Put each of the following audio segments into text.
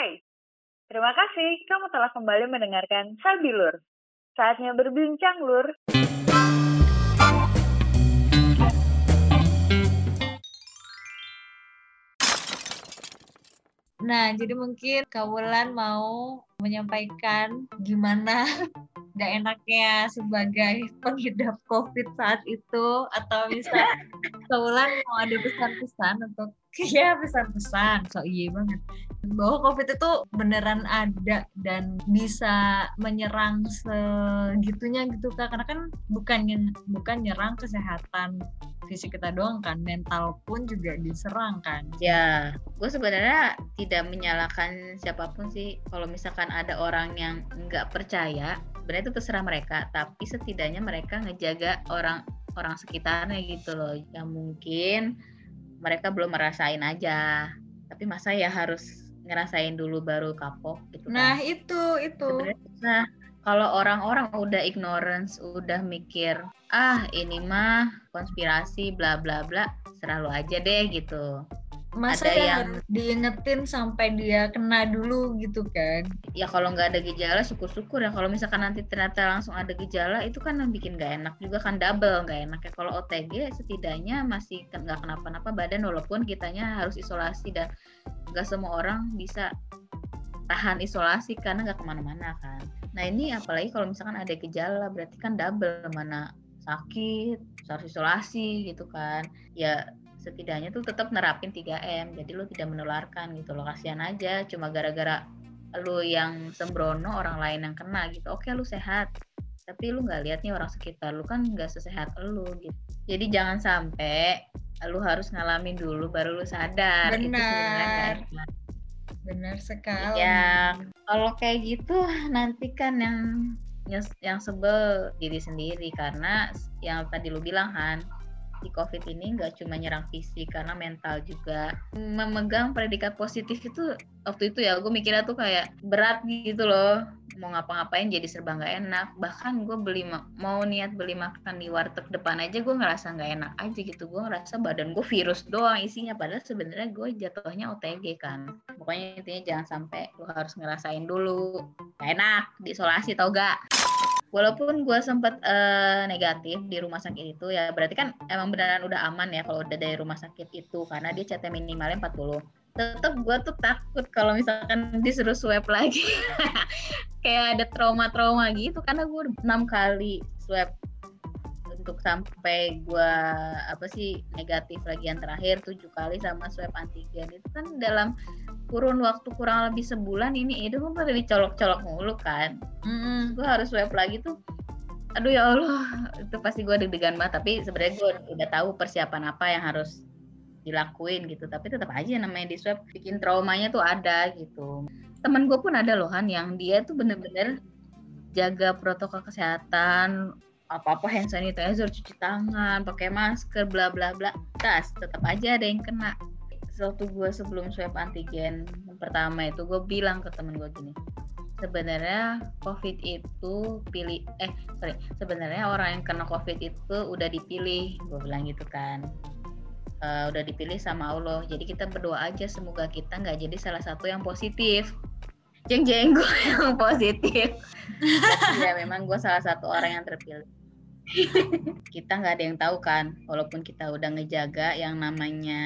Hai, terima kasih kamu telah kembali mendengarkan Sabilur. Saatnya berbincang, Lur. Nah, jadi mungkin Kawulan mau menyampaikan gimana gak enaknya sebagai pengidap COVID saat itu atau bisa Kawulan mau ada pesan-pesan untuk ya pesan-pesan so iya banget. Bahwa covid itu beneran ada dan bisa menyerang segitunya gitu kak. Karena kan bukan bukan nyerang kesehatan fisik kita doang kan mental pun juga diserang kan. Ya gue sebenarnya tidak menyalahkan siapa pun sih. Kalau misalkan ada orang yang nggak percaya sebenarnya itu terserah mereka tapi setidaknya mereka ngejaga orang orang sekitarnya gitu loh yang mungkin mereka belum merasain aja tapi masa ya harus ngerasain dulu baru kapok gitu kan. nah itu itu nah kalau orang-orang udah ignorance, udah mikir, ah ini mah konspirasi bla bla bla, serah aja deh gitu. Masa ada ya yang diingetin sampai dia kena dulu gitu kan? Ya kalau nggak ada gejala syukur-syukur ya. Kalau misalkan nanti ternyata langsung ada gejala itu kan yang bikin nggak enak juga kan double nggak enak ya. Kalau OTG setidaknya masih nggak kenapa-napa badan walaupun kitanya harus isolasi dan nggak semua orang bisa tahan isolasi karena nggak ke mana-mana kan. Nah ini apalagi kalau misalkan ada gejala berarti kan double mana sakit, harus isolasi gitu kan. Ya setidaknya tuh tetap nerapin 3M jadi lu tidak menularkan gitu loh kasihan aja cuma gara-gara lu yang sembrono orang lain yang kena gitu oke lu sehat tapi lu nggak lihat nih orang sekitar lu kan nggak sesehat lu gitu. Jadi jangan sampai lu harus ngalamin dulu baru lu sadar benar. itu benar sekali. Ya kalau kayak gitu nanti kan yang yang sebel diri sendiri karena yang tadi lu bilang kan si COVID ini nggak cuma nyerang fisik karena mental juga. Memegang predikat positif itu waktu itu ya gue mikirnya tuh kayak berat gitu loh. Mau ngapa-ngapain jadi serba nggak enak. Bahkan gue beli mau niat beli makan di warteg depan aja gue ngerasa nggak enak aja gitu. Gue ngerasa badan gue virus doang isinya. Padahal sebenarnya gue jatuhnya OTG kan. Pokoknya intinya jangan sampai lu harus ngerasain dulu. Gak enak diisolasi tau gak walaupun gue sempat uh, negatif di rumah sakit itu ya berarti kan emang beneran udah aman ya kalau udah dari rumah sakit itu karena dia CT minimalnya 40 tetap gue tuh takut kalau misalkan disuruh swab lagi. Kayak ada trauma-trauma gitu karena gue enam kali swab untuk sampai gue apa sih negatif lagi yang terakhir tujuh kali sama swab antigen. Itu kan dalam kurun waktu kurang lebih sebulan ini itu gue pada dicolok-colok mulu kan. Mm-hmm. gue harus swab lagi tuh aduh ya Allah itu pasti gue deg-degan banget. Tapi sebenarnya gue udah tahu persiapan apa yang harus dilakuin gitu. Tapi tetap aja namanya di swab bikin traumanya tuh ada gitu. Temen gue pun ada loh Han yang dia tuh bener-bener jaga protokol kesehatan apa-apa hand sanitizer, cuci tangan, pakai masker, bla bla bla. Tas tetap aja ada yang kena. Waktu gue sebelum swab antigen pertama itu gue bilang ke temen gue gini sebenarnya covid itu pilih eh sorry sebenarnya orang yang kena covid itu udah dipilih gue bilang gitu kan. Uh, udah dipilih sama Allah. Jadi kita berdoa aja semoga kita nggak jadi salah satu yang positif. Jeng jeng gue yang positif. Ya memang gue salah satu orang yang terpilih kita nggak ada yang tahu kan walaupun kita udah ngejaga yang namanya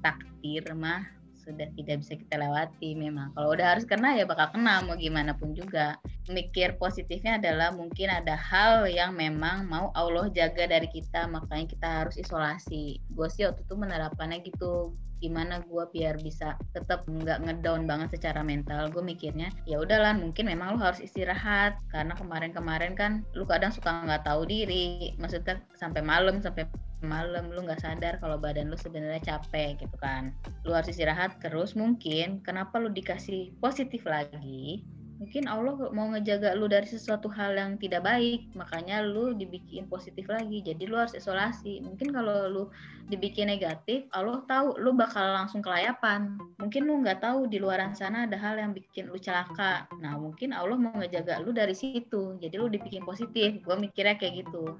takdir mah sudah tidak bisa kita lewati memang. Kalau udah harus kena ya bakal kena mau gimana pun juga mikir positifnya adalah mungkin ada hal yang memang mau Allah jaga dari kita makanya kita harus isolasi. Gue sih waktu itu menerapkannya gitu gimana gue biar bisa tetap nggak ngedown banget secara mental. Gue mikirnya ya udahlah mungkin memang lo harus istirahat. Karena kemarin-kemarin kan lu kadang suka nggak tahu diri. Maksudnya sampai malam sampai malam lu nggak sadar kalau badan lu sebenarnya capek gitu kan. Lu harus istirahat terus mungkin kenapa lu dikasih positif lagi mungkin Allah mau ngejaga lu dari sesuatu hal yang tidak baik makanya lu dibikin positif lagi. Jadi lu harus isolasi. Mungkin kalau lu dibikin negatif Allah tahu lu bakal langsung kelayapan mungkin lu nggak tahu di luaran sana ada hal yang bikin lu celaka. Nah mungkin Allah mau ngejaga lu dari situ. Jadi lu dibikin positif. Gue mikirnya kayak gitu.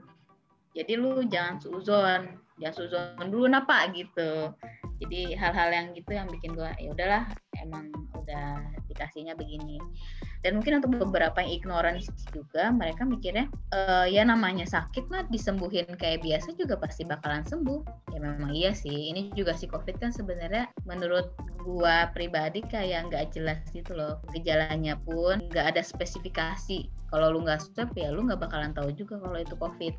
Jadi lu jangan suzon. Jangan suzon dulu napa gitu. Jadi hal-hal yang gitu yang bikin gue ya udahlah emang udah spesifikasinya begini dan mungkin untuk beberapa yang ignorance juga mereka mikirnya e, ya namanya sakit mah disembuhin kayak biasa juga pasti bakalan sembuh ya memang iya sih ini juga si covid kan sebenarnya menurut gua pribadi kayak nggak jelas gitu loh gejalanya pun nggak ada spesifikasi kalau lu nggak swab ya lu nggak bakalan tahu juga kalau itu covid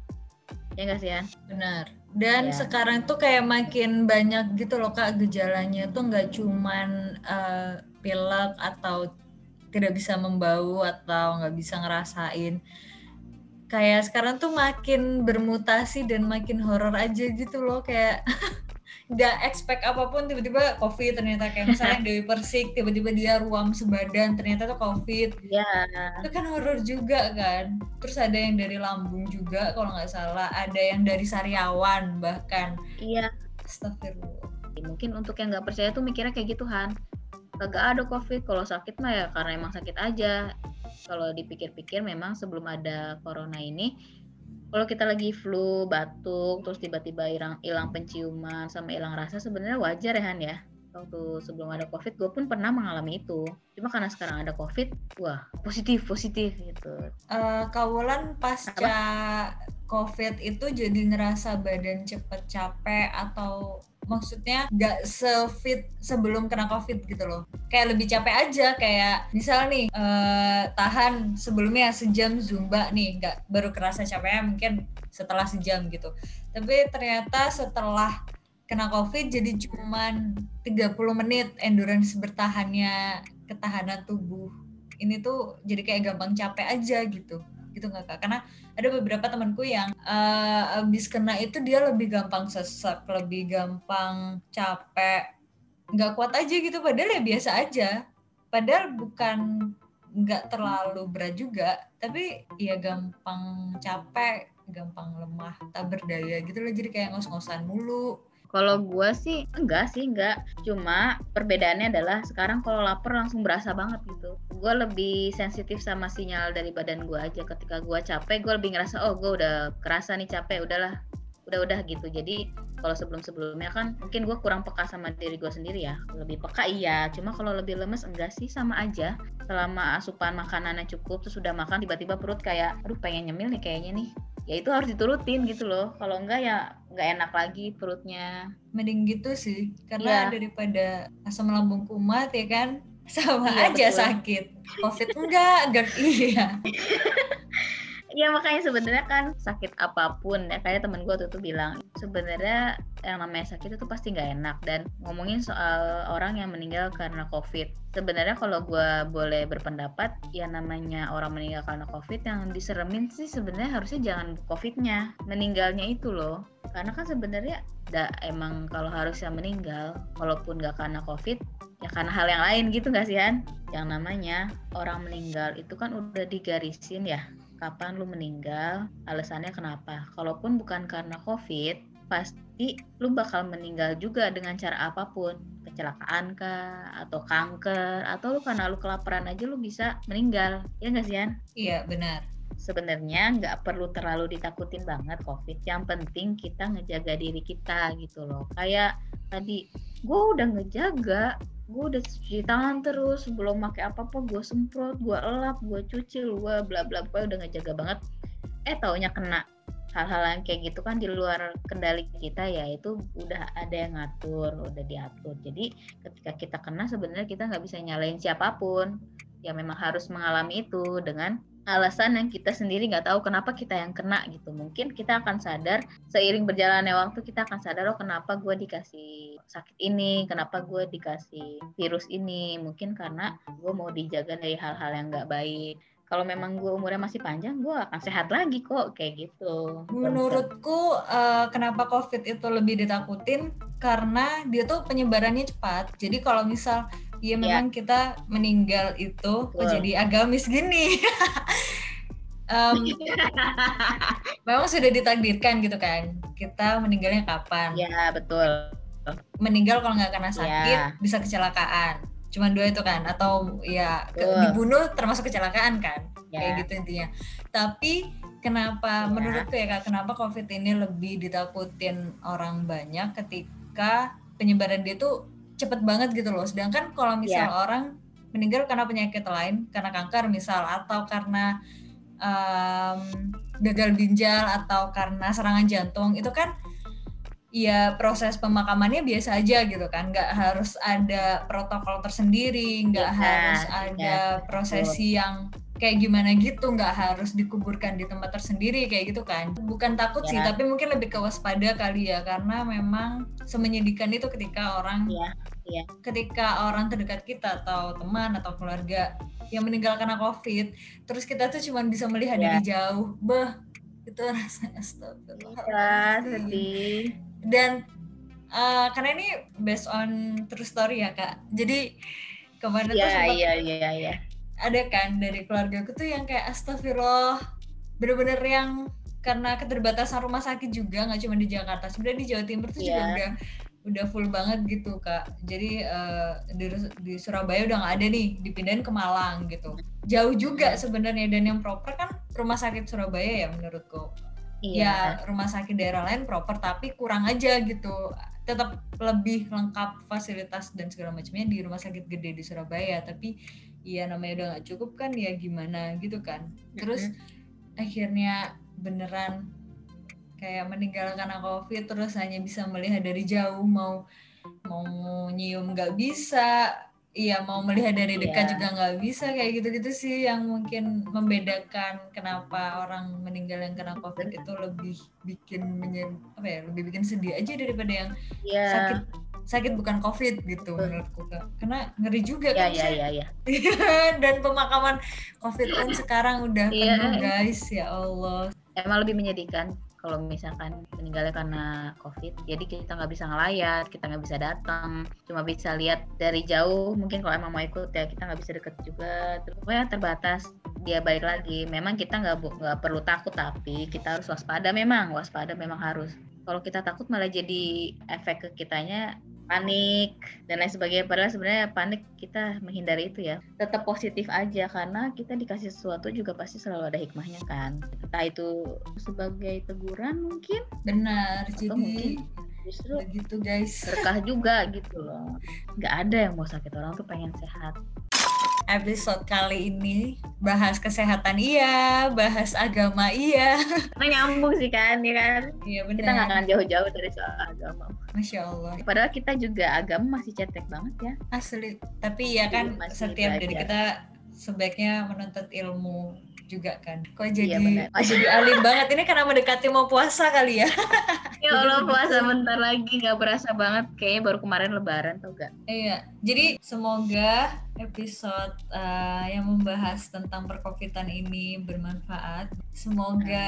ya nggak sih An? Benar. Dan Ya. sekarang tuh kayak makin banyak gitu loh kak gejalanya tuh nggak cuman eh, pilek atau tidak bisa membau atau nggak bisa ngerasain. Kayak sekarang tuh makin bermutasi dan makin horor aja gitu loh kayak nggak expect apa pun tiba-tiba covid ternyata. Kayak misalnya Dewi Persik tiba-tiba dia ruam sebadan ternyata tuh covid. Ya itu kan horor juga kan. Terus ada yang dari lambung juga kalau nggak salah. Ada yang dari sariawan bahkan. Iya. Astagfirullah. Mungkin untuk yang nggak percaya tuh mikirnya kayak gitu Han kagak ada covid. Kalau sakit mah ya karena emang sakit aja. Kalau dipikir-pikir memang sebelum ada corona ini kalau kita lagi flu batuk terus tiba-tiba hilang hilang penciuman sama hilang rasa sebenarnya wajar ya Han ya. Waktu sebelum ada covid gue pun pernah mengalami itu. Cuma karena sekarang ada covid wah positif positif gitu. Eh, kawalan pasca covid itu jadi ngerasa badan cepet capek atau maksudnya nggak sefit sebelum kena covid gitu loh. Kayak lebih capek aja kayak misal nih eh, tahan sebelumnya sejam zumba nih nggak baru kerasa capeknya mungkin setelah sejam gitu. Tapi ternyata setelah kena covid jadi cuman 30 menit endurance bertahannya ketahanan tubuh. Ini tuh jadi kayak gampang capek aja gitu gitu nggak kak? Karena ada beberapa temanku yang eh, abis kena itu dia lebih gampang sesek lebih gampang capek nggak kuat aja gitu. Padahal ya biasa aja. Padahal bukan nggak terlalu berat juga tapi ya gampang capek gampang lemah tak berdaya gitu loh. Jadi kayak ngos-ngosan mulu Kalau gue sih enggak sih enggak. Cuma perbedaannya adalah sekarang kalau lapar langsung berasa banget gitu. Gue lebih sensitif sama sinyal dari badan gue aja. Ketika gue capek, gue lebih ngerasa oh gue udah kerasa nih capek, udahlah, udah-udah gitu. Jadi kalau sebelum-sebelumnya kan mungkin gue kurang peka sama diri gue sendiri ya. Lebih peka iya. Cuma kalau lebih lemes enggak sih sama aja. Selama asupan makanannya cukup terus udah makan tiba-tiba perut kayak aduh pengen nyemil nih kayaknya nih. Ya itu harus diturutin gitu loh. Kalau enggak ya nggak enak lagi perutnya. mending gitu sih karena Iya. daripada asam lambung kumat ya kan sama Iya, aja betul. sakit covid enggak GERD iya Iya makanya sebenarnya kan sakit apa pun ya kayak temen gue tuh tuh bilang sebenarnya yang namanya sakit itu pasti nggak enak. Dan ngomongin soal orang yang meninggal karena covid sebenarnya kalau gue boleh berpendapat ya namanya orang meninggal karena covid yang diseremin sih sebenarnya harusnya jangan covidnya meninggalnya itu loh. Karena kan sebenarnya da, emang kalau harusnya meninggal walaupun nggak karena covid ya karena hal yang lain gitu nggak sih Han? Yang namanya orang meninggal itu kan udah digarisin ya kapan lu meninggal, alasannya kenapa. Kalaupun bukan karena COVID, pasti lu bakal meninggal juga dengan cara apa pun. Kecelakaan kah, atau kanker, atau lu karena lu kelaparan aja lu bisa meninggal. Ya nggak sih, iya benar Sebenarnya nggak perlu terlalu ditakutin banget COVID. Yang penting kita ngejaga diri kita gitu loh. Kayak tadi, gue udah ngejaga, gue udah cuci tangan terus belum pakai apa-apa gue semprot gue elap gue cuci gue bla bla bla udah ngejaga banget eh taunya kena hal-hal yang kayak gitu kan di luar kendali kita ya itu udah ada yang ngatur udah diatur jadi ketika kita kena sebenarnya kita nggak bisa nyalain siapa pun ya memang harus mengalami itu dengan alasan yang kita sendiri nggak tahu kenapa kita yang kena gitu. Mungkin kita akan sadar seiring berjalannya waktu kita akan sadar oh kenapa gue dikasih sakit ini? Kenapa gue dikasih virus ini? Mungkin karena gue mau dijaga dari hal-hal yang nggak baik. Kalau memang gue umurnya masih panjang gue akan sehat lagi kok kayak gitu. Menurutku eh, kenapa covid itu lebih ditakutin? Karena dia tuh penyebarannya cepat. Jadi kalau misal ya. memang kita meninggal itu kok jadi agamis gini. Em, memang sudah ditakdirkan gitu kan kita meninggalnya kapan? Ya betul. Meninggal kalau nggak kena sakit Ya. bisa kecelakaan. Cuman dua itu kan atau ya ke- dibunuh termasuk kecelakaan kan ya. kayak gitu intinya. Tapi kenapa Ya. menurutku ya kak kenapa covid ini lebih ditakutin orang banyak ketika penyebaran dia tuh cepet banget gitu loh. Sedangkan kalau misal Ya. orang meninggal karena penyakit lain, karena kanker misal, atau karena um, gagal ginjal atau karena serangan jantung, itu kan ya proses pemakamannya biasa aja gitu kan, nggak harus ada protokol tersendiri, nggak Ya, harus ya, ada prosesi yang kayak gimana gitu nggak harus dikuburkan di tempat tersendiri kayak gitu kan bukan takut sih Ya. tapi mungkin lebih ke waspada kali ya karena memang semenyedihkan itu ketika orang Iya, iya. ketika orang terdekat kita atau teman atau keluarga yang meninggal karena covid terus kita tuh cuma bisa melihat Ya. dari jauh bah itu rasanya astagfirullah Iya, sedih. dan eh, karena ini based on true story ya kak jadi kemarin tuh Iya, sempat iya, iya, iya. Ada kan dari keluarga aku tuh yang kayak astagfirullah. Bener-bener yang karena keterbatasan rumah sakit juga nggak cuma di Jakarta sebenarnya di Jawa Timur tuh juga Iya. udah udah full banget gitu kak. Jadi eh, di, di Surabaya udah nggak ada nih dipindahin ke Malang gitu. Jauh juga sebenarnya dan yang proper kan rumah sakit Surabaya ya menurutku. Iya. ya rumah sakit daerah lain proper tapi kurang aja gitu. Tetap lebih lengkap fasilitas dan segala macamnya di rumah sakit gede di Surabaya tapi ya namanya udah nggak cukup kan ya gimana gitu kan. Terus akhirnya beneran kayak meninggal karena covid terus hanya bisa melihat dari jauh mau mau nyium nggak bisa. Iya mau melihat dari dekat Iya. juga nggak bisa kayak gitu-gitu sih yang mungkin membedakan kenapa orang meninggal yang kena covid itu lebih bikin menye- apa ya lebih bikin sedih aja daripada yang Iya. sakit sakit bukan covid gitu menurutku karena ngeri juga Iya, kan iya, saya- iya, iya. dan pemakaman covid pun sekarang udah Iya. penuh guys ya Allah Emang lebih menyedihkan kalau misalkan meninggalnya karena COVID. Jadi kita nggak bisa ngelayat, kita nggak bisa datang, cuma bisa lihat dari jauh. Mungkin kalau emang mau ikut ya kita nggak bisa deket juga. Terus pokoknya terbatas. Dia balik lagi. Memang kita nggak nggak perlu takut tapi kita harus waspada. Memang waspada memang harus. Kalau kita takut malah jadi efek ke kitanya panik dan lain sebagainya. Padahal sebenarnya panik kita menghindari itu ya. Tetap positif aja karena kita dikasih sesuatu juga pasti selalu ada hikmahnya kan. Entah itu sebagai teguran mungkin benar jadi mungkin justru begitu guys. berkah juga gitu loh. Nggak ada yang mau sakit. Orang tuh pengen sehat episode kali ini. Bahas kesehatan iya bahas agama iya. Karena nyambung sih kan ya kan? Iya kita nggak benar akan jauh-jauh dari soal agama. Masya Allah. Padahal kita juga agama masih cetek banget ya. Asli. Tapi ya kan Masih setiap dari belajar. kita sebaiknya menuntut ilmu juga kan. Kok Iya, jadi benar. kok jadi alim banget? Ini karena mendekati mau puasa kali ya. Ya Allah puasa bentar lagi. Nggak berasa banget. Kayaknya baru kemarin lebaran tau gak Iya, jadi semoga episode uh, yang membahas tentang perkovitan ini bermanfaat. Semoga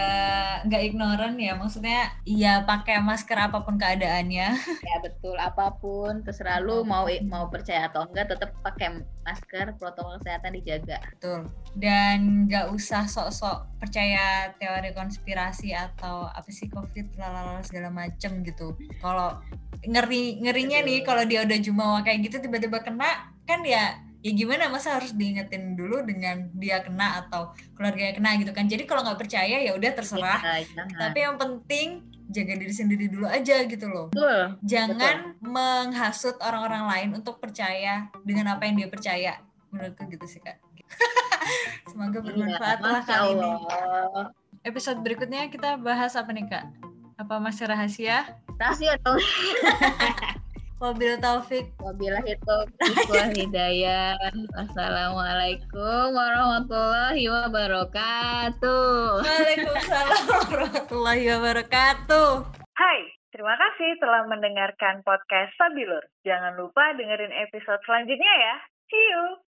nggak ignoran ya, maksudnya iya pakai masker apa pun keadaannya. ya betul apa pun terserah lu mau mau percaya atau enggak tetap pakai masker protokol kesehatan dijaga Betul. Dan nggak usah sok-sok percaya teori konspirasi atau apa sih covid lalala segala macem gitu. Kalau ngeri ngerinya nih kalau dia udah jumawa kayak gitu tiba-tiba kena kan ya ya gimana masa harus diingetin dulu dengan dia kena atau keluarganya kena gitu kan? Jadi kalau nggak percaya ya udah terserah. Ya, tapi yang penting jaga diri sendiri dulu aja gitu loh. Betul jangan menghasut orang-orang lain untuk percaya dengan apa yang dia percaya. Menurutku gitu sih kak. Semoga bermanfaat lah Iya, Masya kali ini. Episode berikutnya kita bahas apa nih kak? Apa masih rahasia? Rahasia dong Wabil taufik wabillahi taufiq wal hidayah wassalamualaikum warahmatullahi wabarakatuh Waalaikumsalam warahmatullahi wabarakatuh Hai, terima kasih telah mendengarkan podcast Sabilur. Jangan lupa dengerin episode selanjutnya ya. See you!